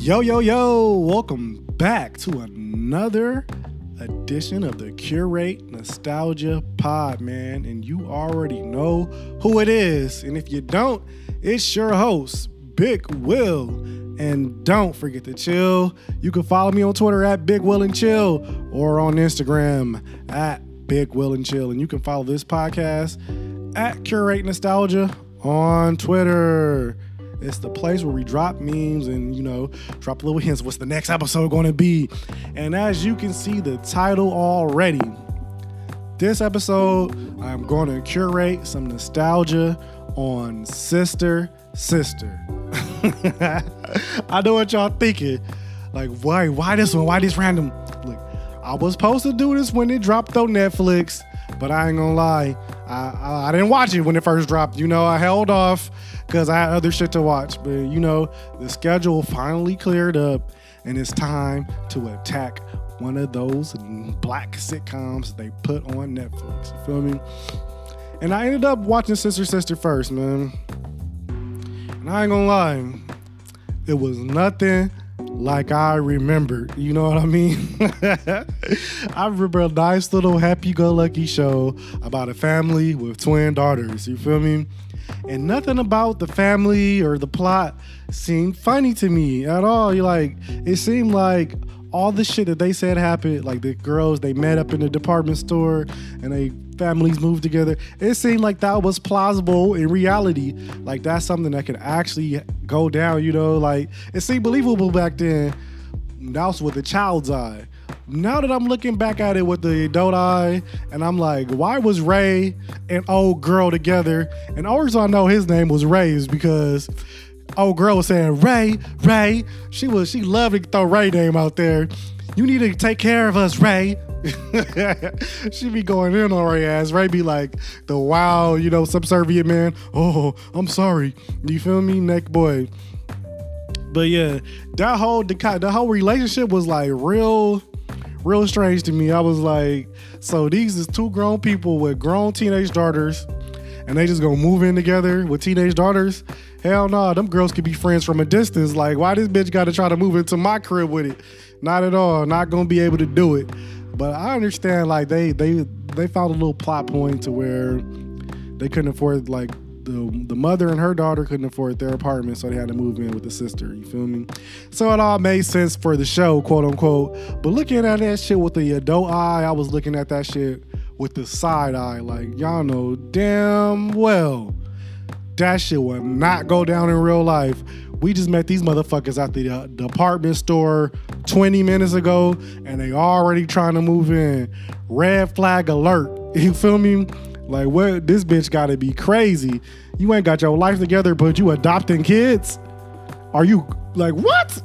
Yo, yo, yo, welcome back to another edition of the Curate Nostalgia Pod, man. And you already know who it is. And if you don't, it's your host, Big Will. And don't forget to chill. You can follow me on Twitter at Big Will and Chill or on Instagram at Big Will and Chill. And you can follow this podcast at Curate Nostalgia on Twitter. It's the place where we drop memes and, you know, drop little hints. What's the next episode going to be? And as you can see, the title already. This episode, I'm going to curate some nostalgia on Sister Sister. I know what y'all thinking. Like, why? Why this one? Why this random? Look, I was supposed to do this when it dropped on Netflix, but I ain't gonna lie. I, I, didn't watch it when it first dropped. You know, I held off because I had other shit to watch. But you know, the schedule finally cleared up, and it's time to attack one of those black sitcoms they put on Netflix. You feel me? And I ended up watching Sister Sister first, man. And I ain't gonna lie, it was nothing like I remembered. You know what I mean? I remember a nice little happy go lucky show about a family with twin daughters. You feel me? And nothing about the family or the plot seemed funny to me at all. You like it seemed like all the shit that they said happened, like the girls they met up in the department store and they families move together. It seemed like that was plausible in reality. Like that's something that could actually go down, you know, like it seemed believable back then. That was with a child's eye. Now that I'm looking back at it with the adult eye, and I'm like, why was Ray and old girl together? And always I know his name was Ray because old girl was saying Ray, Ray. She was she loved to throw Ray name out there. You need to take care of us, Ray. she be going in on Ray ass. Ray be like the wow, you know, subservient man. Oh, I'm sorry. Do You feel me, neck boy? But yeah, that whole the, whole relationship was like real, real strange to me. I was like, so these is two grown people with grown teenage daughters, and they just gonna move in together with teenage daughters. Hell no, nah, them girls could be friends from a distance. Like, why this bitch got to try to move into my crib with it? Not at all. Not gonna be able to do it. But I understand like they they they found a little plot point to where they couldn't afford like the the mother and her daughter couldn't afford their apartment, so they had to move in with the sister. You feel me? So it all made sense for the show, quote unquote. But looking at that shit with the adult eye, I was looking at that shit with the side eye. Like y'all know damn well that shit would not go down in real life. We just met these motherfuckers at the uh, department store 20 minutes ago, and they already trying to move in. Red flag alert. You feel me? Like what? This bitch got to be crazy. You ain't got your life together, but you adopting kids. Are you like what?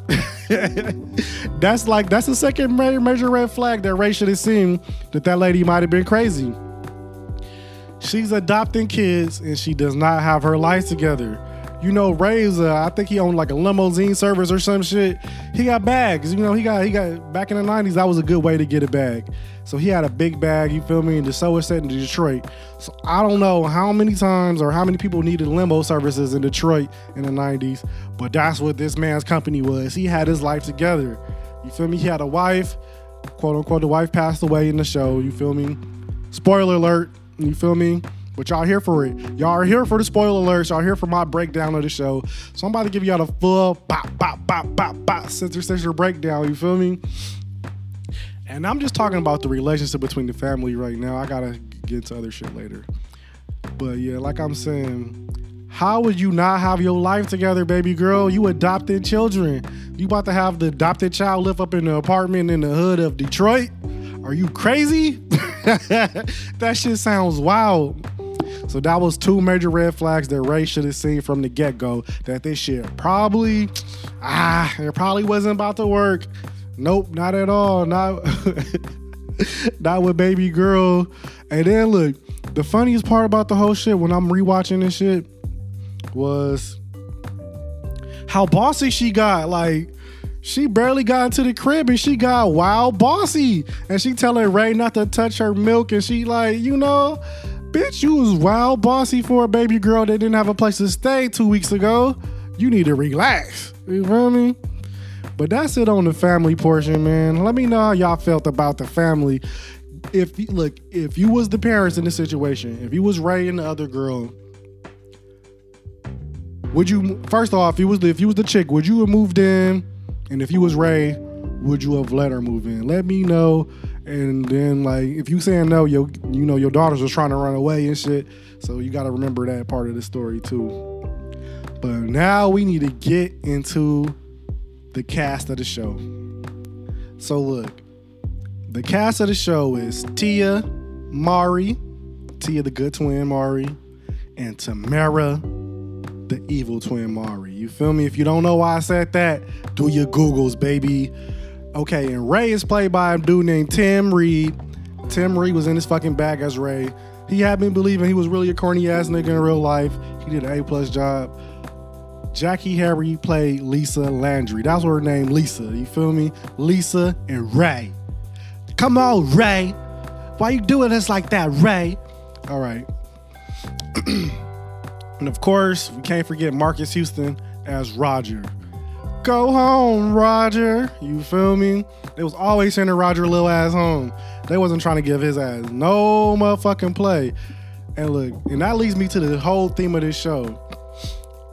that's like that's the second major red flag that Ray should have seen that that lady might have been crazy. She's adopting kids and she does not have her life together. You know, Ray's uh, I think he owned like a limousine service or some shit. He got bags. You know, he got he got back in the 90s, that was a good way to get a bag. So he had a big bag, you feel me? And the so was set in Detroit. So I don't know how many times or how many people needed limo services in Detroit in the 90s, but that's what this man's company was. He had his life together. You feel me? He had a wife, quote unquote, the wife passed away in the show. You feel me? Spoiler alert, you feel me? But y'all here for it. Y'all are here for the spoiler alerts. Y'all here for my breakdown of the show. So I'm about to give y'all the full bop, bop, bop, bop, bop, sister, sister breakdown. You feel me? And I'm just talking about the relationship between the family right now. I gotta get into other shit later. But yeah, like I'm saying, how would you not have your life together, baby girl? You adopted children. You about to have the adopted child live up in the apartment in the hood of Detroit? Are you crazy? that shit sounds wild. So that was two major red flags that Ray should have seen from the get go. That this shit probably, ah, it probably wasn't about to work. Nope, not at all. Not, not with baby girl. And then look, the funniest part about the whole shit when I'm rewatching this shit was how bossy she got. Like, she barely got into the crib and she got wild bossy. And she telling Ray not to touch her milk. And she like, you know, bitch, you was wild bossy for a baby girl that didn't have a place to stay two weeks ago. You need to relax. You feel me? But that's it on the family portion, man. Let me know how y'all felt about the family. If look, if you was the parents in this situation, if you was Ray and the other girl, would you first off, if you was the, if you was the chick, would you have moved in? And if you was Ray, would you have let her move in? Let me know. And then like if you saying no, your you know your daughters was trying to run away and shit. So you got to remember that part of the story too. But now we need to get into the cast of the show. So look, the cast of the show is Tia, Mowry, Tia the good twin Mowry, and Tamera, the evil twin Mowry. You feel me? If you don't know why I said that, do your Googles, baby. Okay, and Ray is played by a dude named Tim Reid. Tim Reid was in his fucking bag as Ray. He had me believing he was really a corny ass nigga in real life. He did an A plus job. Jackie Harry played Lisa Landry. That's her name, Lisa. You feel me? Lisa and Ray. Come on, Ray. Why you doing this like that, Ray? All right. and of course, we can't forget Marques Houston as Roger. Go home, Roger. You feel me? They was always sending Roger little ass home. They wasn't trying to give his ass no motherfucking play. And look, and that leads me to the whole theme of this show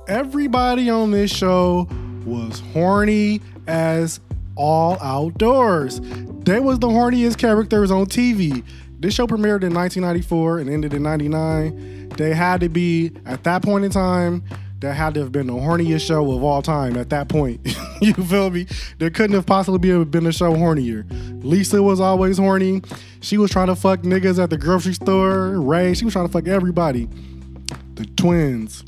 everybody on this show was horny as all outdoors. They was the horniest characters on TV. This show premiered in 1994 and ended in 99. They had to be, at that point in time, that had to have been the horniest show of all time at that point. you feel me? There couldn't have possibly been a show hornier. Lisa was always horny. She was trying to fuck niggas at the grocery store. Ray, she was trying to fuck everybody. The twins,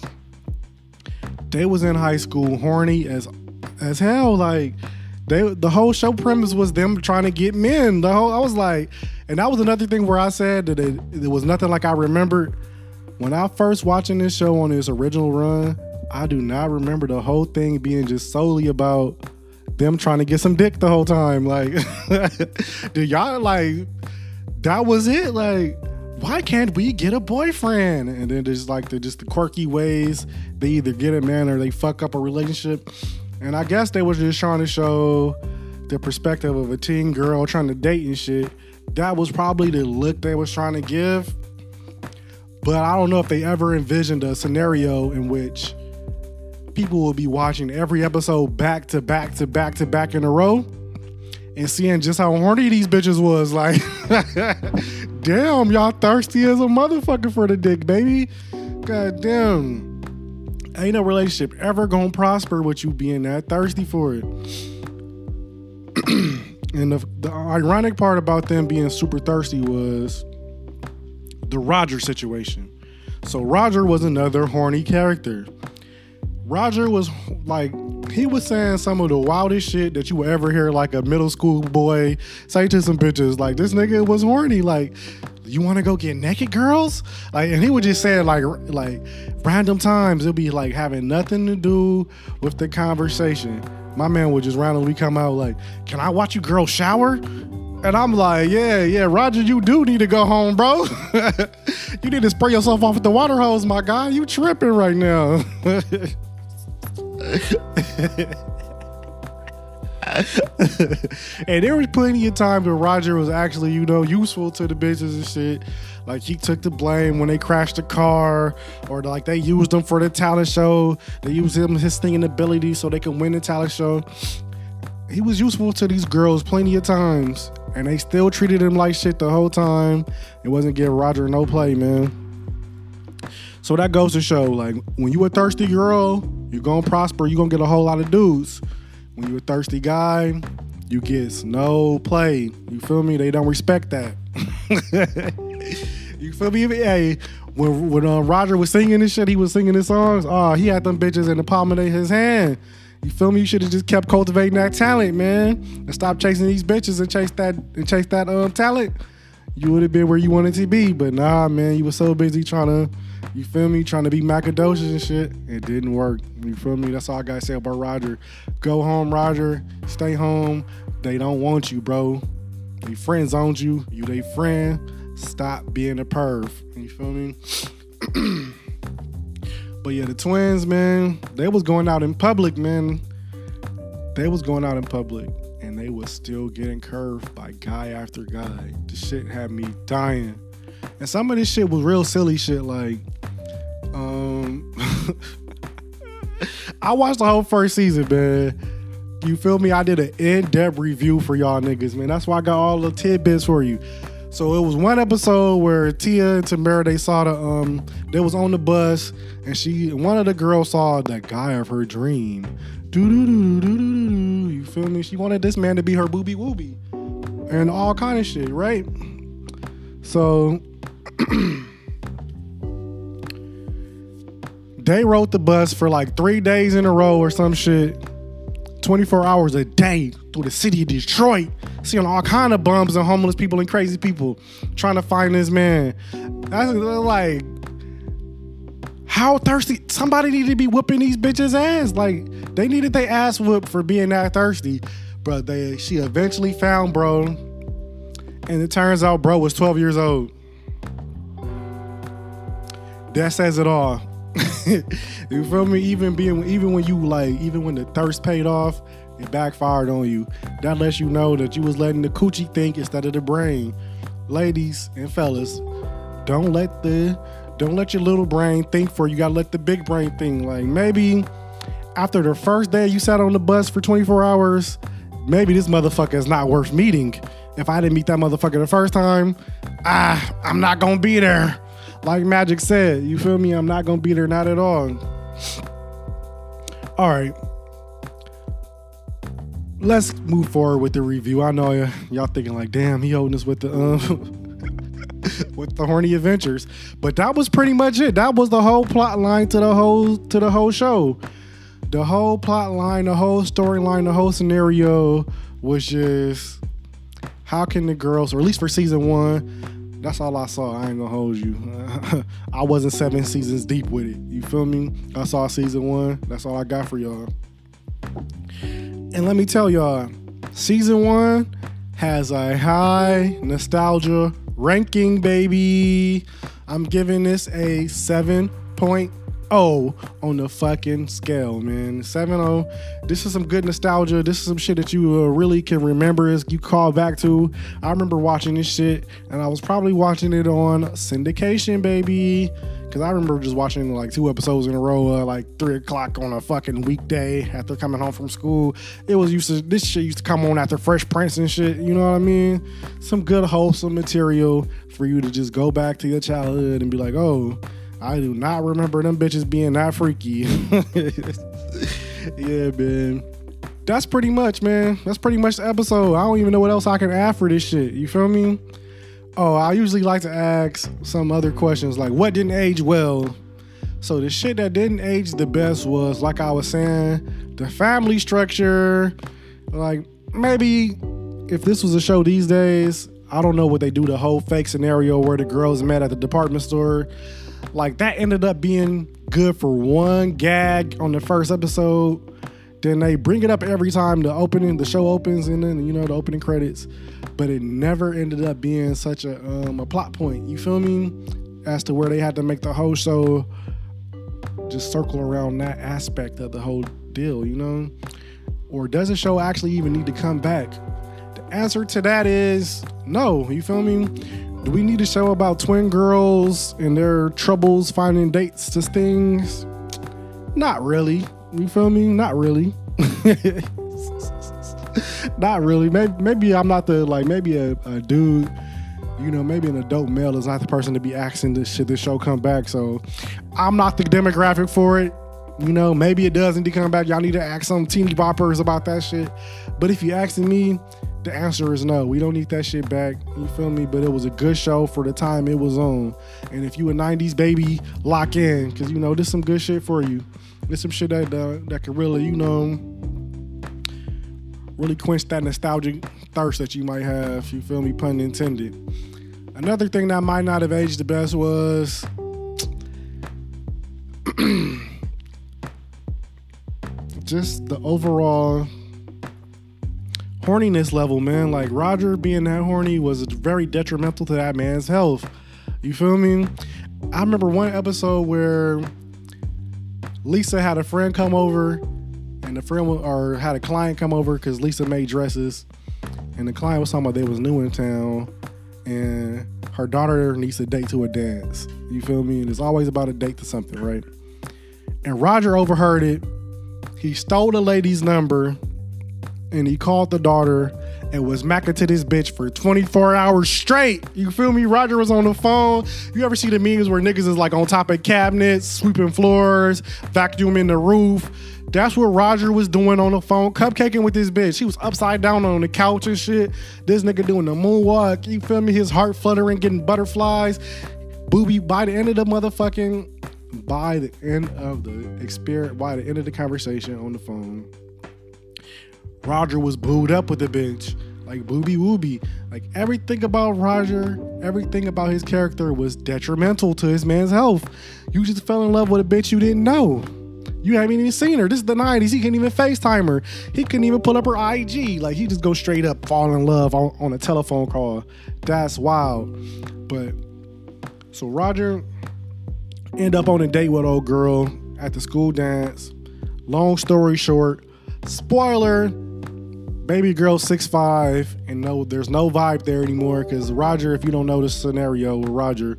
they was in high school horny as as hell. Like they the whole show premise was them trying to get men. The whole I was like, and that was another thing where I said that it, it was nothing like I remembered when I first watching this show on its original run. I do not remember the whole thing being just solely about them trying to get some dick the whole time. Like, did y'all like that was it? Like, why can't we get a boyfriend? And then there's like the just the quirky ways they either get a man or they fuck up a relationship. And I guess they was just trying to show the perspective of a teen girl trying to date and shit. That was probably the look they was trying to give. But I don't know if they ever envisioned a scenario in which people will be watching every episode back to back to back to back in a row and seeing just how horny these bitches was. Like, damn, y'all thirsty as a motherfucker for the dick, baby. God damn. Ain't no relationship ever gonna prosper with you being that thirsty for it. and the, the ironic part about them being super thirsty was the Roger situation. So Roger was another horny character. Roger was like he was saying some of the wildest shit that you would ever hear like a middle school boy say to some bitches. Like this nigga was horny. Like, you want to go get naked, girls? Like, and he would just say it like like random times. It'll be like having nothing to do with the conversation. My man would just randomly come out like, "Can I watch you girls shower?" And I'm like, yeah, yeah, Roger, you do need to go home, bro. you need to spray yourself off with the water hose, my guy. You tripping right now. and there was plenty of times where Roger was actually, you know, useful to the bitches and shit. Like he took the blame when they crashed the car, or like they used him for the talent show. They used him his singing ability so they could win the talent show. He was useful to these girls plenty of times, and they still treated him like shit the whole time. It wasn't giving Roger no play, man. So that goes to show, like, when you a thirsty girl, you're gonna prosper. You're gonna get a whole lot of dudes. When you a thirsty guy, you get no play. You feel me? They don't respect that. you feel me? Hey, when when uh, Roger was singing this shit, he was singing his songs. Oh, he had them bitches in the palm of his hand. You feel me? You should have just kept cultivating that talent, man, and stop chasing these bitches and chase that and chase that um talent. You would have been where you wanted to be, but nah, man, you were so busy trying to you feel me? Trying to be Macadocious and shit. It didn't work. You feel me? That's all I gotta say about Roger. Go home, Roger. Stay home. They don't want you, bro. They friends owned you. You they friend. Stop being a perv. You feel me? but yeah, the twins, man, they was going out in public, man. they was going out in public they was still getting curved by guy after guy. The shit had me dying. And some of this shit was real silly shit like um I watched the whole first season, man. You feel me? I did an in-depth review for y'all niggas, man. That's why I got all the tidbits for you. So it was one episode where Tia and Tamera they saw the um they was on the bus and she one of the girls saw that guy of her dream. Do do do do do do. You feel me? She wanted this man to be her booby wooby and all kind of shit, right? So they rode the bus for like three days in a row or some shit. 24 hours a day through the city of Detroit, seeing all kind of bums and homeless people and crazy people trying to find this man. That's like how thirsty somebody needed to be whooping these bitches ass. Like they needed their ass whooped for being that thirsty. But they she eventually found bro. And it turns out bro was 12 years old. That says it all. you feel me? Even being even when you like, even when the thirst paid off, it backfired on you. That lets you know that you was letting the coochie think instead of the brain. Ladies and fellas, don't let the don't let your little brain think for you. Gotta let the big brain think. Like maybe after the first day you sat on the bus for 24 hours, maybe this motherfucker is not worth meeting. If I didn't meet that motherfucker the first time, ah, I'm not gonna be there. Like Magic said, you feel me? I'm not gonna be there, not at all. All right. Let's move forward with the review. I know y- y'all thinking like, damn, he holding us with the um with the horny adventures. But that was pretty much it. That was the whole plot line to the whole to the whole show. The whole plot line, the whole storyline, the whole scenario was just how can the girls, or at least for season one, that's all I saw. I ain't gonna hold you. I wasn't seven seasons deep with it. You feel me? I saw season one. That's all I got for y'all. And let me tell y'all, season one has a high nostalgia ranking, baby. I'm giving this a 7.0 on the fucking scale, man. 7.0. This is some good nostalgia. This is some shit that you uh, really can remember as you call back to. I remember watching this shit, and I was probably watching it on syndication, baby. Cause I remember just watching like two episodes in a row, uh, like three o'clock on a fucking weekday after coming home from school. It was used to this shit used to come on after Fresh Prince and shit. You know what I mean? Some good wholesome material for you to just go back to your childhood and be like, oh, I do not remember them bitches being that freaky. yeah, man. That's pretty much, man. That's pretty much the episode. I don't even know what else I can add for this shit. You feel me? Oh, I usually like to ask some other questions like what didn't age well? So the shit that didn't age the best was like I was saying, the family structure. Like maybe if this was a show these days, I don't know what they do the whole fake scenario where the girls met at the department store. Like that ended up being good for one gag on the first episode. Then they bring it up every time the opening, the show opens, and then you know the opening credits. But it never ended up being such a um, a plot point. You feel me? As to where they had to make the whole show just circle around that aspect of the whole deal. You know? Or does the show actually even need to come back? The answer to that is no. You feel me? Do we need a show about twin girls and their troubles finding dates to things? Not really. You feel me? Not really. not really. Maybe, maybe I'm not the like. Maybe a, a dude. You know, maybe an adult male is not the person to be asking this shit. This show come back. So I'm not the demographic for it. You know, maybe it does need to come back. Y'all need to ask some teeny boppers about that shit. But if you asking me, the answer is no. We don't need that shit back. You feel me? But it was a good show for the time it was on. And if you a 90s baby, lock in. Cause you know, there's some good shit for you. There's some shit that uh, that can really, you know, really quench that nostalgic thirst that you might have. You feel me? Pun intended. Another thing that might not have aged the best was just the overall horniness level, man. Like Roger being that horny was very detrimental to that man's health. You feel me? I remember one episode where Lisa had a friend come over and the friend or had a client come over because Lisa made dresses, and the client was talking about they was new in town, and her daughter needs a date to a dance. You feel me? And it's always about a date to something, right? And Roger overheard it. He stole the lady's number, and he called the daughter and was macking to this bitch for 24 hours straight. You feel me? Roger was on the phone. You ever see the memes where niggas is like on top of cabinets, sweeping floors, vacuuming the roof? That's what Roger was doing on the phone, cupcaking with this bitch. He was upside down on the couch and shit. This nigga doing the moonwalk. You feel me? His heart fluttering, getting butterflies. Booby by the end of the motherfucking, by the end of the experience, by the end of the conversation on the phone, Roger was booed up with the bitch. Like booby wooby. Like everything about Roger, everything about his character was detrimental to his man's health. You just fell in love with a bitch you didn't know. You haven't even seen her. This is the 90s. He can't even FaceTime her. He couldn't even pull up her IG. Like he just go straight up fall in love on, on a telephone call. That's wild. But so Roger end up on a date with old girl at the school dance. Long story short, spoiler, baby girl six five, and no, there's no vibe there anymore because Roger, if you don't know the scenario with Roger,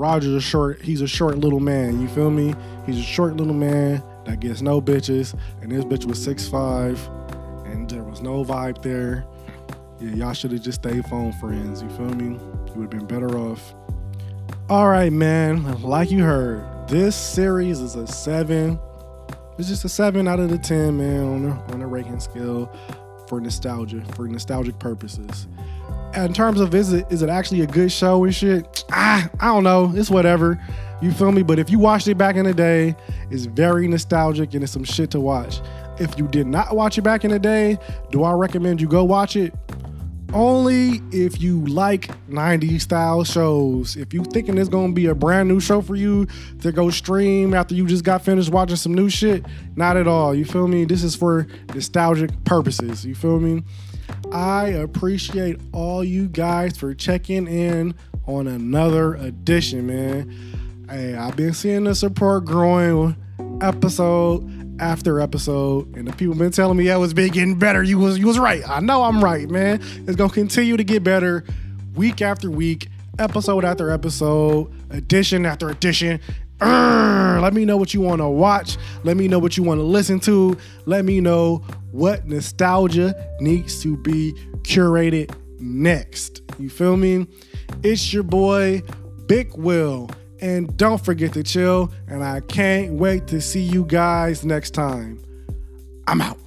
Roger's a short, he's a short little man. You feel me? He's a short little man that gets no bitches, and this bitch was six five, and there was no vibe there. Yeah, y'all should have just stayed phone friends. You feel me? You would have been better off. All right, man. Like you heard, this series is a seven. It's just a seven out of the ten, man, on the on the ranking scale for nostalgia, for nostalgic purposes. In terms of is it is it actually a good show and shit? Ah, I don't know. It's whatever. You feel me? But if you watched it back in the day, it's very nostalgic and it's some shit to watch. If you did not watch it back in the day, do I recommend you go watch it? Only if you like 90s style shows. If you thinking it's gonna be a brand new show for you to go stream after you just got finished watching some new shit, not at all. You feel me? This is for nostalgic purposes. You feel me? I appreciate all you guys for checking in on another edition, man. Hey, I've been seeing the support growing episode after episode, and the people been telling me I was been getting better. You was you was right. I know I'm right, man. It's gonna continue to get better week after week, episode after episode, edition after edition. Let me know what you want to watch. Let me know what you want to listen to. Let me know what nostalgia needs to be curated next. You feel me? It's your boy, Big Will. And don't forget to chill. And I can't wait to see you guys next time. I'm out.